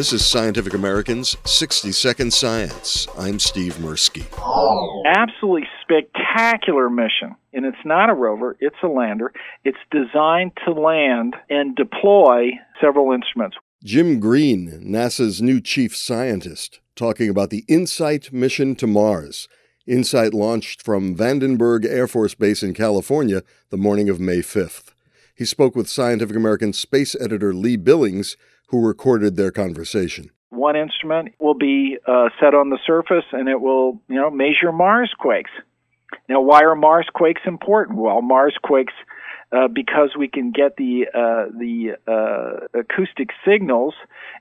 This is Scientific American's 60 Second Science. I'm Steve Mirsky. Absolutely spectacular mission. And it's not a rover, it's a lander. It's designed to land and deploy several instruments. Jim Green, NASA's new chief scientist, talking about the InSight mission to Mars. InSight launched from Vandenberg Air Force Base in California the morning of May 5th. He spoke with Scientific American space editor Lee Billings who recorded their conversation. One instrument will be uh, set on the surface and it will, you know, measure Mars quakes. Now, why are Mars quakes important? Well, Mars quakes uh, because we can get the uh, the uh, acoustic signals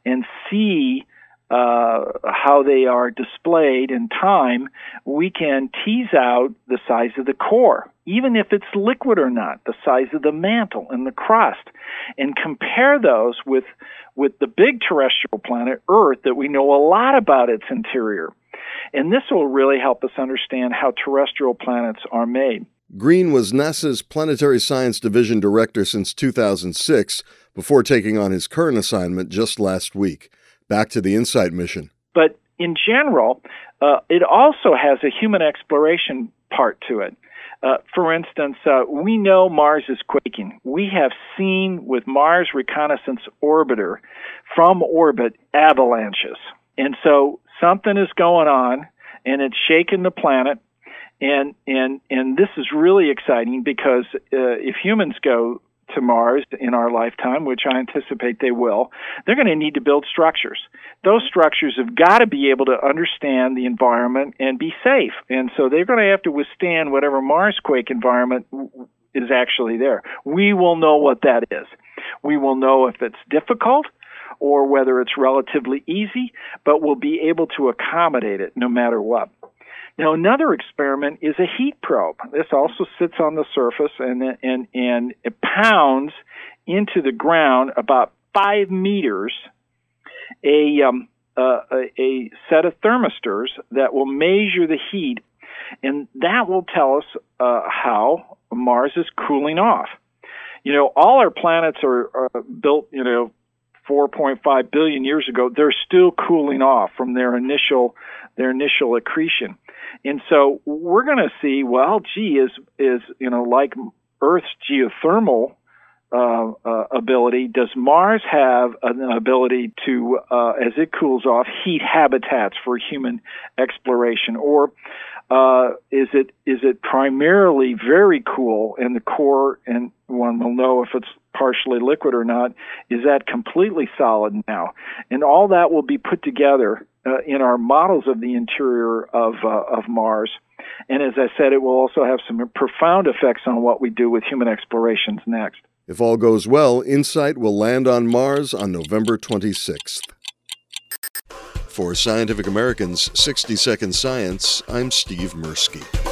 and see uh, how they are displayed in time, we can tease out the size of the core, even if it's liquid or not, the size of the mantle and the crust, and compare those with with the big terrestrial planet Earth that we know a lot about its interior. And this will really help us understand how terrestrial planets are made. Green was NASA's Planetary Science Division director since 2006 before taking on his current assignment just last week back to the InSight mission. But in general, uh, it also has a human exploration part to it. Uh, for instance, uh, we know Mars is quaking. We have seen with Mars Reconnaissance Orbiter from orbit avalanches. And so something is going on and it's shaking the planet. And, and, and this is really exciting because uh, if humans go to Mars in our lifetime, which I anticipate they will, they're going to need to build structures. Those structures have got to be able to understand the environment and be safe. And so they're going to have to withstand whatever Mars quake environment is actually there. We will know what that is. We will know if it's difficult or whether it's relatively easy, but we'll be able to accommodate it no matter what. Now, another experiment is a heat probe. This also sits on the surface and, and, and it pounds into the ground about five meters a, um, a, a set of thermistors that will measure the heat, and that will tell us uh, how Mars is cooling off. You know, all our planets are, are built, you know, 4.5 billion years ago. They're still cooling off from their initial their initial accretion. And so we're going to see, well, gee, is, is, you know, like Earth's geothermal uh, uh, ability, does Mars have an ability to, uh, as it cools off, heat habitats for human exploration, or uh, is it is it primarily very cool and the core, and one will know if it's partially liquid or not, is that completely solid now, and all that will be put together uh, in our models of the interior of uh, of Mars. And as I said, it will also have some profound effects on what we do with human explorations next. If all goes well, InSight will land on Mars on November 26th. For Scientific American's 60 Second Science, I'm Steve Mirsky.